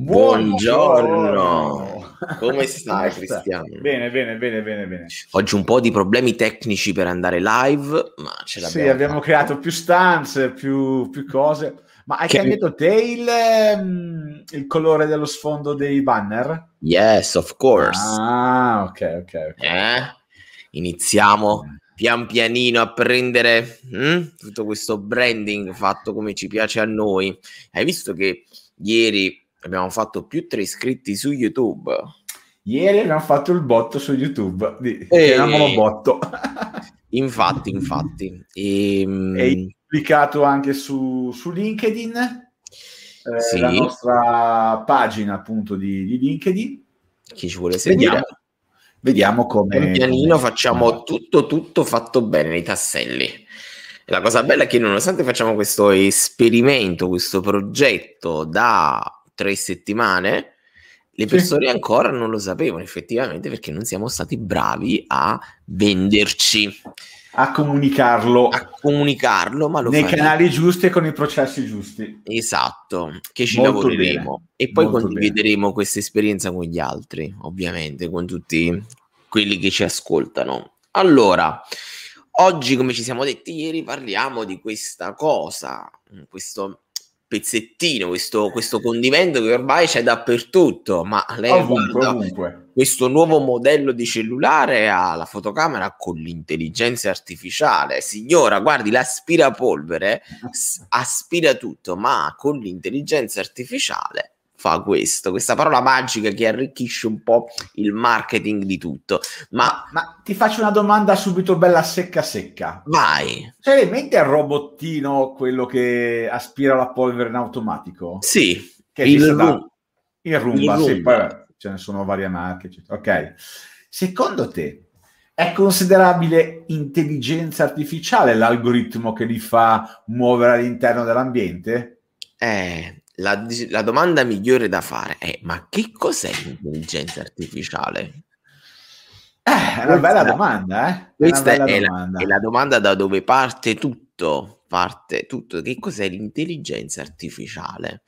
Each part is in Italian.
Buongiorno. Come stai, Cristiano? Bene, bene, bene, bene, bene. Oggi un po' di problemi tecnici per andare live, ma ce l'abbiamo. Sì, abbiamo creato più stanze, più, più cose. Ma hai che... cambiato te il, um, il, colore dello sfondo dei banner? Yes, of course. Ah, ok, ok. okay. Eh? Iniziamo pian pianino a prendere hm? tutto questo branding fatto come ci piace a noi. Hai visto che ieri abbiamo fatto più tre iscritti su YouTube? Ieri abbiamo fatto il botto su YouTube. Di... E... Chiamiamolo botto. infatti, infatti. E, ehm, e pubblicato anche su, su LinkedIn, eh, sì. la nostra pagina appunto di, di, LinkedIn. Chi ci vuole seguire? Vediamo, vediamo come... Pian pianino come... facciamo tutto, tutto fatto bene nei tasselli. La cosa bella è che nonostante facciamo questo esperimento, questo progetto da tre settimane, le persone sì. ancora non lo sapevano effettivamente perché non siamo stati bravi a venderci a comunicarlo, a comunicarlo ma lo nei faremo. canali giusti e con i processi giusti. Esatto, che ci Molto lavoreremo bene. e poi Molto condivideremo questa esperienza con gli altri, ovviamente, con tutti quelli che ci ascoltano. Allora, oggi, come ci siamo detti ieri, parliamo di questa cosa, questo pezzettino, questo, questo, condimento che ormai c'è dappertutto, ma lei ovunque, ovunque. questo nuovo modello di cellulare ha la fotocamera con l'intelligenza artificiale. Signora, guardi, l'aspirapolvere aspira tutto, ma con l'intelligenza artificiale fa questo, questa parola magica che arricchisce un po' il marketing di tutto. Ma, ma ti faccio una domanda subito bella secca secca. Vai. C'è in mente il robottino, quello che aspira la polvere in automatico? Sì. Che il, ru- da... il Roomba, il sì, poi ce ne sono varie marche. Eccetera. Ok. Secondo te è considerabile intelligenza artificiale l'algoritmo che li fa muovere all'interno dell'ambiente? Eh, la, la, domanda migliore da fare è: ma che cos'è l'intelligenza artificiale? Eh, è una bella domanda, eh? Questa è, è, domanda. La, è, La, domanda da dove parte tutto. Parte tutto. Che cos'è l'intelligenza artificiale?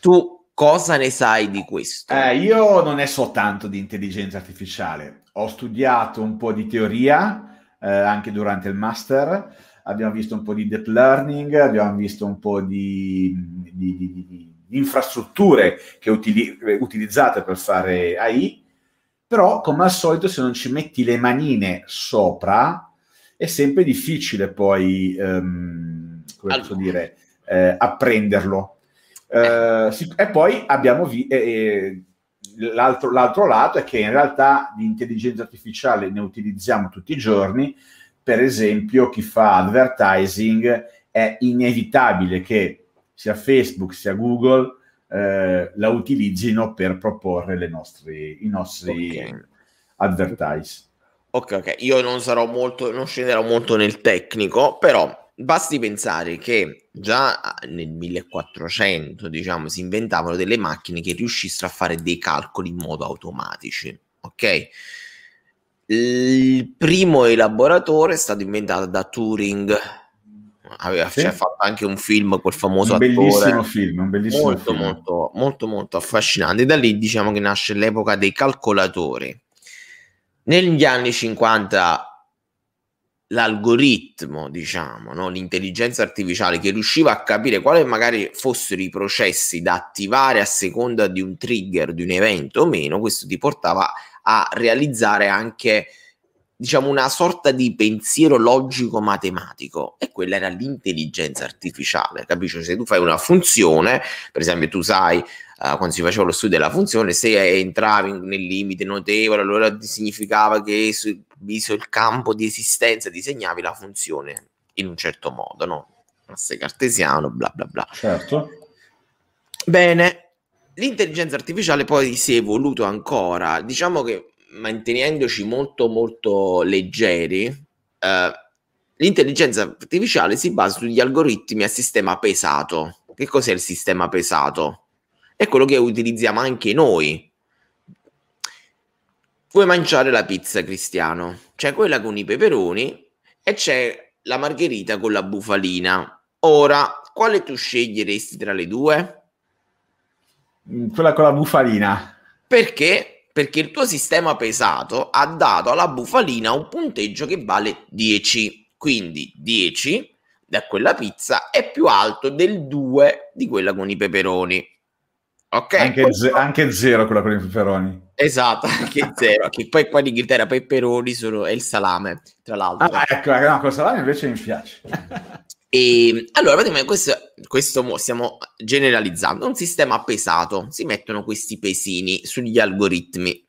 Tu cosa ne sai di questo? Eh, io non ne so tanto di intelligenza artificiale. Ho studiato un po' di teoria eh, anche durante il master abbiamo visto un po' di deep learning, abbiamo visto un po' di, di, di, di infrastrutture che utili, utilizzate per fare AI, però come al solito se non ci metti le manine sopra è sempre difficile poi, um, come posso dire, eh, apprenderlo. Eh, si, e poi abbiamo visto... Eh, l'altro, l'altro lato è che in realtà di intelligenza artificiale ne utilizziamo tutti i giorni, per esempio, chi fa advertising è inevitabile che sia Facebook sia Google eh, la utilizzino per proporre nostre, i nostri okay. advertise. Ok, ok, io non sarò molto, non scenderò molto nel tecnico, però basti pensare che già nel 1400, diciamo, si inventavano delle macchine che riuscissero a fare dei calcoli in modo automatici, ok? Il primo elaboratore è stato inventato da Turing. Aveva sì. cioè, fatto anche un film, quel famoso un bellissimo. Film, un bellissimo molto, film. Molto, molto, molto affascinante. Da lì diciamo che nasce l'epoca dei calcolatori. Negli anni 50 l'algoritmo, diciamo, no? l'intelligenza artificiale che riusciva a capire quali magari fossero i processi da attivare a seconda di un trigger, di un evento o meno, questo ti portava a realizzare anche diciamo una sorta di pensiero logico matematico e quella era l'intelligenza artificiale capisci? Se tu fai una funzione per esempio tu sai uh, quando si faceva lo studio della funzione se entravi nel limite notevole allora significava che sul viso il campo di esistenza disegnavi la funzione in un certo modo no? asse cartesiano bla bla bla. Certo. Bene L'intelligenza artificiale poi si è evoluto ancora, diciamo che mantenendoci molto molto leggeri, eh, l'intelligenza artificiale si basa sugli algoritmi a sistema pesato. Che cos'è il sistema pesato? È quello che utilizziamo anche noi. Vuoi mangiare la pizza, Cristiano? C'è quella con i peperoni e c'è la margherita con la bufalina. Ora, quale tu sceglieresti tra le due? Mm, quella con la bufalina. Perché? Perché il tuo sistema pesato ha dato alla bufalina un punteggio che vale 10. Quindi 10 da quella pizza è più alto del 2 di quella con i peperoni. Ok? Anche, ze- anche zero quella con i peperoni. Esatto, anche zero. che poi qua in Inghilterra peperoni sono, è il salame, tra l'altro. Ah, ecco, no, col salame invece mi piace. E allora, praticamente questo, questo stiamo generalizzando. Un sistema pesato, si mettono questi pesini sugli algoritmi.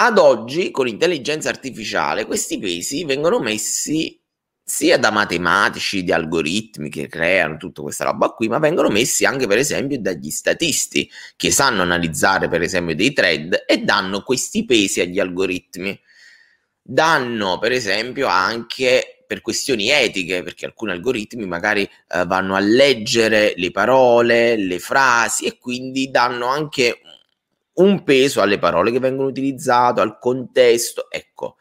Ad oggi, con l'intelligenza artificiale, questi pesi vengono messi sia da matematici, di algoritmi che creano tutta questa roba qui, ma vengono messi anche per esempio dagli statisti che sanno analizzare per esempio dei thread e danno questi pesi agli algoritmi. Danno per esempio anche per questioni etiche, perché alcuni algoritmi magari eh, vanno a leggere le parole, le frasi e quindi danno anche un peso alle parole che vengono utilizzate, al contesto. Ecco,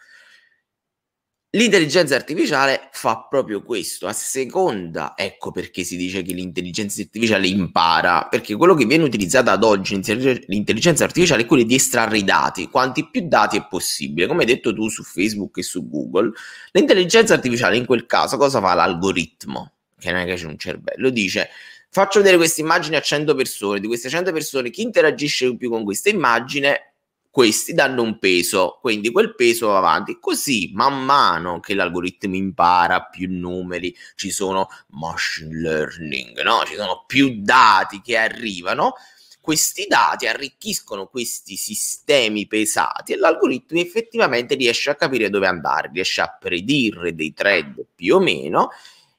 L'intelligenza artificiale fa proprio questo, a seconda, ecco perché si dice che l'intelligenza artificiale impara, perché quello che viene utilizzato ad oggi l'intelligenza artificiale è quello di estrarre i dati, quanti più dati è possibile, come hai detto tu su Facebook e su Google, l'intelligenza artificiale in quel caso cosa fa? L'algoritmo, che non è che c'è un cervello, dice faccio vedere queste immagini a 100 persone, di queste 100 persone chi interagisce più con questa immagine questi danno un peso, quindi quel peso va avanti. Così, man mano che l'algoritmo impara più numeri, ci sono machine learning, no? ci sono più dati che arrivano, questi dati arricchiscono questi sistemi pesati e l'algoritmo effettivamente riesce a capire dove andare, riesce a predire dei thread più o meno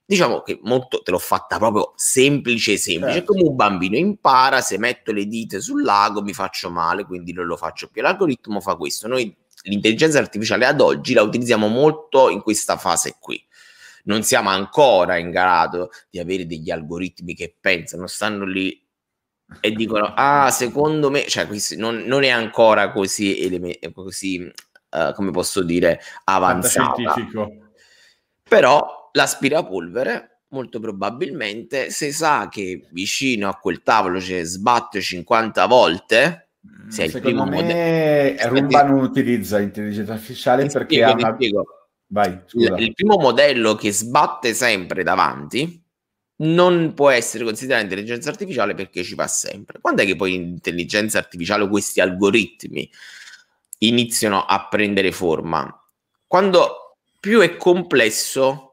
diciamo che molto te l'ho fatta proprio semplice semplice. Certo. come un bambino impara se metto le dita sul lago mi faccio male quindi non lo faccio più. L'algoritmo fa questo. Noi l'intelligenza artificiale ad oggi la utilizziamo molto in questa fase qui. Non siamo ancora in grado di avere degli algoritmi che pensano stanno lì e dicono ah secondo me cioè non, non è ancora così, eleme- così uh, come posso dire avanzato però l'aspirapolvere molto probabilmente se sa che vicino a quel tavolo c'è sbatte 50 volte mm, se secondo me modello, Rumba non utilizza intelligenza artificiale perché spiego, ha una... Vai, il, il primo modello che sbatte sempre davanti non può essere considerato intelligenza artificiale perché ci va sempre. Quando è che poi l'intelligenza artificiale o questi algoritmi iniziano a prendere forma? Quando più è complesso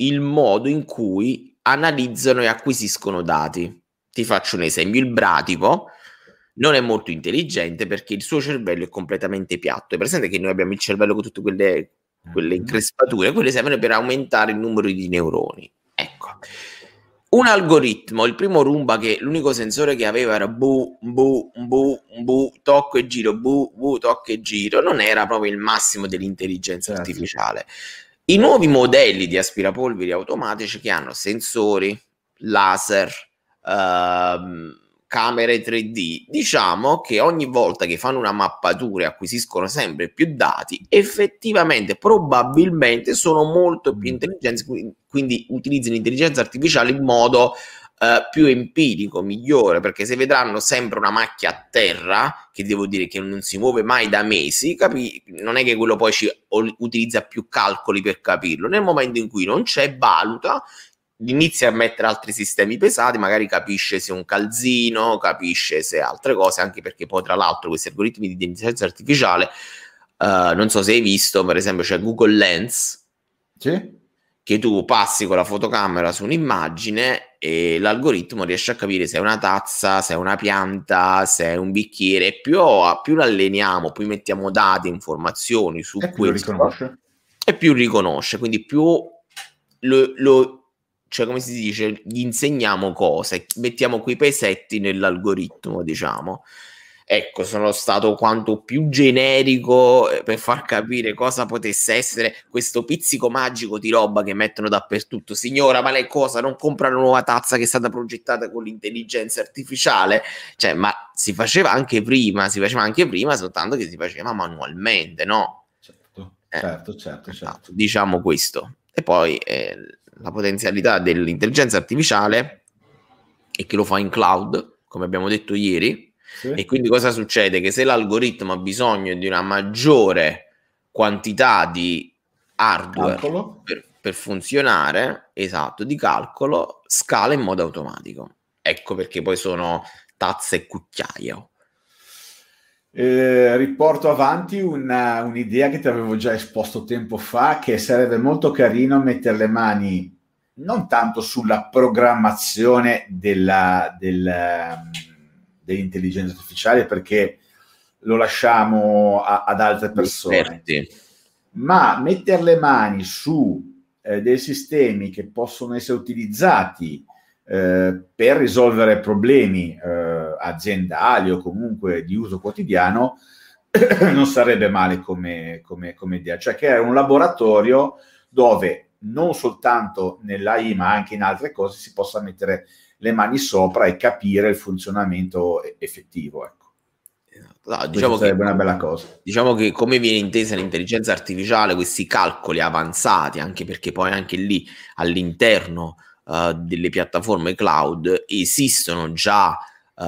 il modo in cui analizzano e acquisiscono dati. Ti faccio un esempio, il bratipo non è molto intelligente perché il suo cervello è completamente piatto. È presente che noi abbiamo il cervello con tutte quelle, quelle mm-hmm. increspature, quelle servono per aumentare il numero di neuroni. Ecco. Un algoritmo, il primo Rumba che l'unico sensore che aveva era bu, bu, bu, bu, tocco e giro, bu, bu, tocco e giro, non era proprio il massimo dell'intelligenza certo. artificiale. I nuovi modelli di aspirapolveri automatici che hanno sensori, laser, ehm, camere 3D, diciamo che ogni volta che fanno una mappatura e acquisiscono sempre più dati, effettivamente, probabilmente sono molto più mm. intelligenti, quindi utilizzano l'intelligenza artificiale in modo Uh, più empirico, migliore, perché se vedranno sempre una macchia a terra, che devo dire che non si muove mai da mesi, capi- non è che quello poi ci utilizza più calcoli per capirlo. Nel momento in cui non c'è, valuta, inizia a mettere altri sistemi pesati, magari capisce se è un calzino, capisce se altre cose, anche perché poi tra l'altro questi algoritmi di intelligenza artificiale, uh, non so se hai visto, per esempio c'è Google Lens. Sì che tu passi con la fotocamera su un'immagine e l'algoritmo riesce a capire se è una tazza, se è una pianta, se è un bicchiere. Più, più l'alleniamo, più mettiamo dati, informazioni su e questo, più e più riconosce. Quindi più lo, lo, cioè come si dice, gli insegniamo cose, mettiamo quei pesetti nell'algoritmo, diciamo ecco, sono stato quanto più generico eh, per far capire cosa potesse essere questo pizzico magico di roba che mettono dappertutto. Signora, ma lei cosa? Non compra una nuova tazza che è stata progettata con l'intelligenza artificiale? Cioè, ma si faceva anche prima, si faceva anche prima, soltanto che si faceva manualmente, no? Certo, eh, certo, certo, certo. Esatto, diciamo questo. E poi eh, la potenzialità dell'intelligenza artificiale è che lo fa in cloud, come abbiamo detto ieri, Sì. E quindi cosa succede? Che se l'algoritmo ha bisogno di una maggiore quantità di hardware per, per, funzionare, esatto, di calcolo, scala in modo automatico. Ecco perché poi sono tazza e cucchiaio. Eh, riporto avanti una, un'idea che ti avevo già esposto tempo fa, che sarebbe molto carino mettere le mani non tanto sulla programmazione della, della, dell'intelligenza artificiale, perché lo lasciamo a, ad altre persone, Esperti. ma mettere le mani su eh, dei sistemi che possono essere utilizzati eh, per risolvere problemi eh, aziendali o comunque di uso quotidiano, non sarebbe male come, come, come idea. Cioè che è un laboratorio dove non soltanto nell'AI ma anche in altre cose si possa mettere le mani sopra e capire il funzionamento effettivo. Ecco. No, diciamo che, una bella cosa. Diciamo che come viene intesa l'intelligenza artificiale, questi calcoli avanzati, anche perché poi anche lì all'interno uh, delle piattaforme cloud esistono già uh,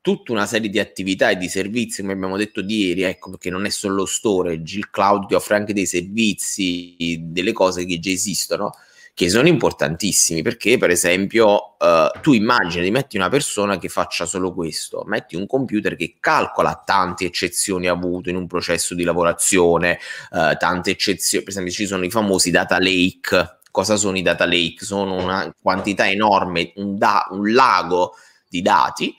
tutta una serie di attività e di servizi, come abbiamo detto ieri, ecco, perché non è solo storage, il cloud ti offre anche dei servizi, delle cose che già esistono, che sono importantissimi, perché per esempio uh, tu immagini, metti una persona che faccia solo questo, metti un computer che calcola tante eccezioni avute in un processo di lavorazione, uh, tante eccezioni, per esempio ci sono i famosi data lake, Cosa sono i data lake? Sono una quantità enorme, un, da- un lago di dati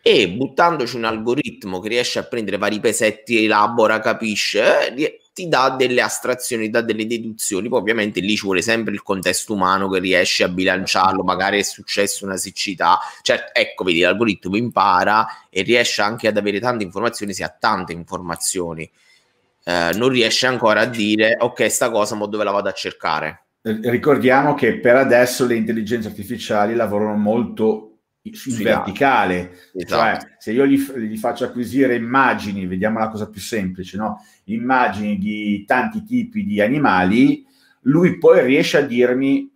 e buttandoci un algoritmo che riesce a prendere vari pesetti, elabora, capisce, eh, ti dà delle astrazioni, dà delle deduzioni. Poi ovviamente lì ci vuole sempre il contesto umano che riesce a bilanciarlo, magari è successa una siccità. Certo, ecco, vedi, l'algoritmo impara e riesce anche ad avere tante informazioni se ha tante informazioni. Eh, non riesce ancora a dire, ok, sta cosa, ma dove la vado a cercare? ricordiamo che per adesso le intelligenze artificiali lavorano molto in verticale, esatto. cioè se io gli, gli, faccio acquisire immagini, vediamo la cosa più semplice, no? Immagini di tanti tipi di animali, lui poi riesce a dirmi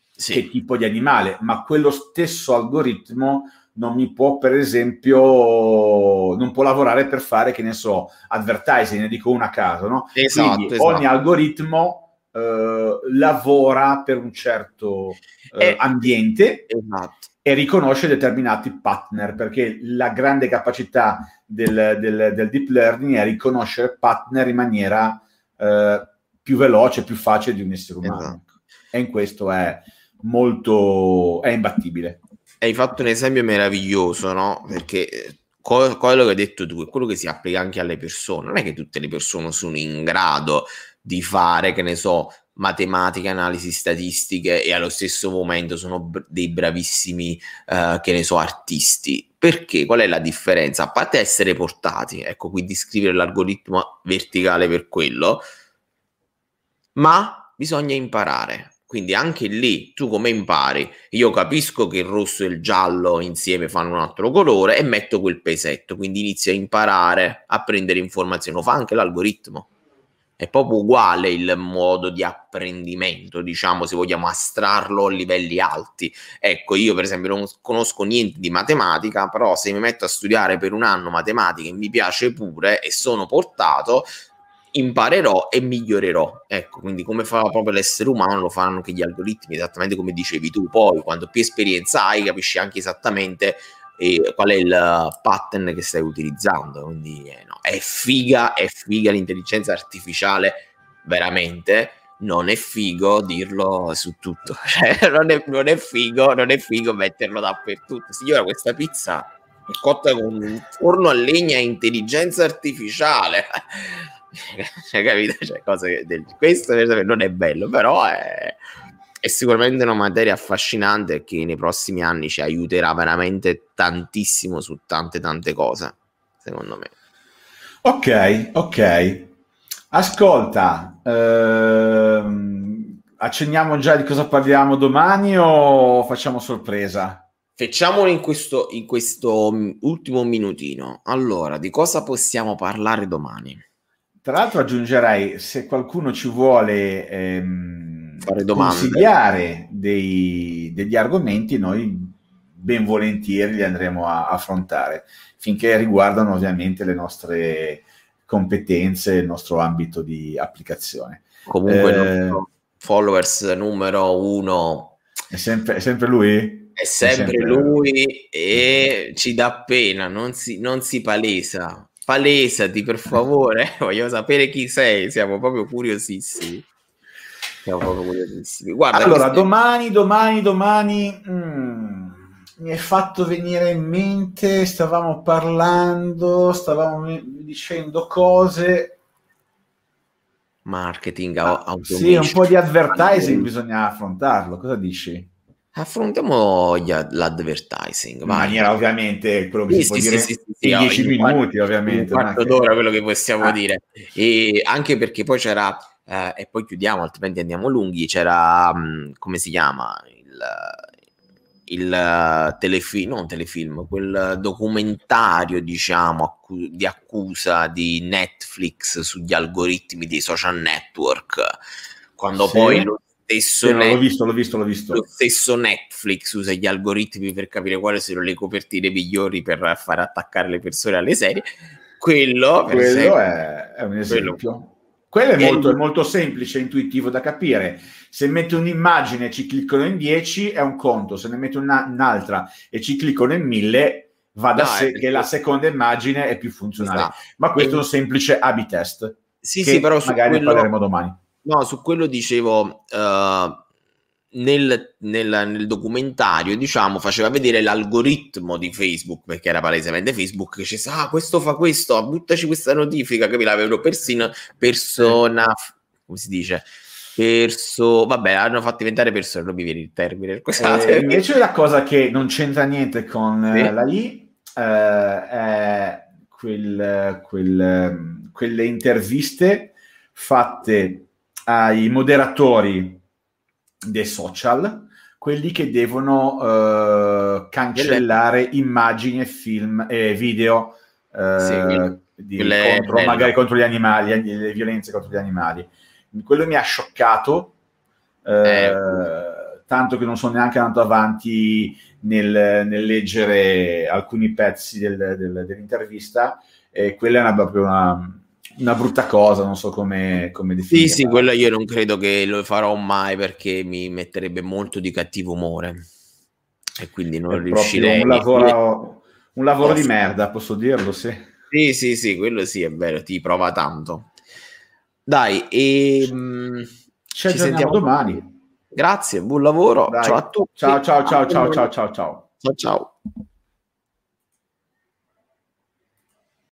sì. che tipo di animale, ma quello stesso algoritmo non mi può, per esempio, non può lavorare per fare, che ne so, advertising, ne dico una a caso, no? Esatto, Quindi esatto. ogni algoritmo eh, lavora per un certo eh, eh, ambiente esatto. e riconosce determinati partner, perché la grande capacità del, del, del deep learning è riconoscere partner in maniera eh, più veloce, più facile di un essere umano. Esatto. E in questo è molto è imbattibile. Hai fatto un esempio meraviglioso, no? Perché quello che hai detto tu è quello che si applica anche alle persone. Non è che tutte le persone sono in grado di fare, che ne so, matematica, analisi statistiche e allo stesso momento sono b- dei bravissimi, uh, che ne so, artisti. Perché? Qual è la differenza? A parte essere portati, ecco, quindi scrivere l'algoritmo verticale per quello, ma bisogna imparare. Quindi anche lì tu come impari? Io capisco che il rosso e il giallo insieme fanno un altro colore e metto quel pesetto, quindi inizio a imparare a prendere informazioni, lo fa anche l'algoritmo è proprio uguale il modo di apprendimento, diciamo, se vogliamo astrarlo a livelli alti. Ecco, io per esempio non conosco niente di matematica, però se mi metto a studiare per un anno matematica e mi piace pure e sono portato, imparerò e migliorerò. Ecco, quindi come fa proprio l'essere umano, lo fanno anche gli algoritmi, esattamente come dicevi tu. Poi, quando più esperienza hai, capisci anche esattamente e qual è il pattern che stai utilizzando. Quindi eh, no, è figa, è figa l'intelligenza artificiale veramente. Non è figo dirlo su tutto, cioè, non, è, non, è, figo, non è figo metterlo dappertutto. Signora, questa pizza è cotta con un forno a legna e intelligenza artificiale. cioè, capito? Cioè, cose del... Questo non è bello, però è, è sicuramente una materia affascinante che nei prossimi anni ci aiuterà veramente tantissimo su tante tante cose, secondo me. Ok, ok. Ascolta, ehm, accenniamo già di cosa parliamo domani o facciamo sorpresa? Facciamolo in questo, in questo ultimo minutino. Allora, di cosa possiamo parlare domani? Tra l'altro aggiungerei, se qualcuno ci vuole... Ehm, fare domande. consigliare dei, degli argomenti, noi ben volentieri li andremo a affrontare, finché riguardano ovviamente le nostre competenze, il nostro ambito di applicazione. Comunque, eh, followers numero uno è sempre, è sempre lui? È sempre, è sempre lui e ci dà pena, non si, non si palesa. Palesati per favore, voglio sapere chi sei, siamo proprio curiosissimi. Siamo proprio curiosissimi. Guarda, allora, domani, domani, domani... Mm mi è fatto venire in mente, stavamo parlando, stavamo dicendo cose. Marketing, ah, sì, un po' di advertising bisogna affrontarlo. Cosa dici? Affrontiamo gli, l'advertising. In maniera ovviamente quello che sì, si può sì, dire sì, sì, in 10 minuti, ovviamente. Un quarto d'ora quello che possiamo ah. dire. E anche perché poi c'era, eh, e poi chiudiamo, altrimenti andiamo lunghi, c'era, mh, mm, come si chiama, il il uh, telefilm, non telefilm, quel documentario, diciamo, accu- di accusa di Netflix sugli algoritmi dei social network, quando sì. poi lo stesso, sì, Net- l'ho visto, l'ho visto, l'ho visto. lo stesso Netflix usa gli algoritmi per capire quali sono le copertine migliori per far attaccare le persone alle serie. Quello, quello esempio, è, è, un esempio. Quello, quello è molto, è molto semplice, intuitivo da capire. Se metti un'immagine e ci cliccano in 10 è un conto, se ne metti una, un'altra e ci cliccano in 1000 va da no, sé che la seconda immagine è più funzionale. Esatto. Ma questo è un semplice A-B test. Sì, sì, però magari quello, parleremo domani. No, su quello dicevo... Uh nel, nel, nel, documentario, diciamo, faceva vedere l'algoritmo di Facebook, perché era palesemente Facebook che ci sa, ah, questo fa questo, buttaci questa notifica, che l'avevano persino persona, come si dice? Perso, vabbè, hanno fatto diventare persone, non mi viene il termine. Eh, invece la cosa che non c'entra niente con sì. la I eh, è quel, quel, quelle interviste fatte ai moderatori dei social, quelli che devono uh, cancellare immagini e film e video uh, sì, di, contro, magari contro gli animali, le violenze contro gli animali. Quello mi ha scioccato, uh, eh. tanto che non sono neanche andato avanti nel, nel leggere alcuni pezzi del, del, dell'intervista. E quella è una, proprio una, una brutta cosa, non so come, come definirla. Sì, sì, quello io non credo che lo farò mai perché mi metterebbe molto di cattivo umore e quindi non È riuscirei. Un lavoro, un lavoro di merda, posso dirlo, sì. Sì, sì, sì, quello sì, è vero, ti prova tanto. Dai, e mm, ci, ci sentiamo domani. Grazie, buon lavoro. Dai. Ciao a tutti. Ciao, ciao, ciao, ciao, ciao, ciao, ciao. Ciao, ciao.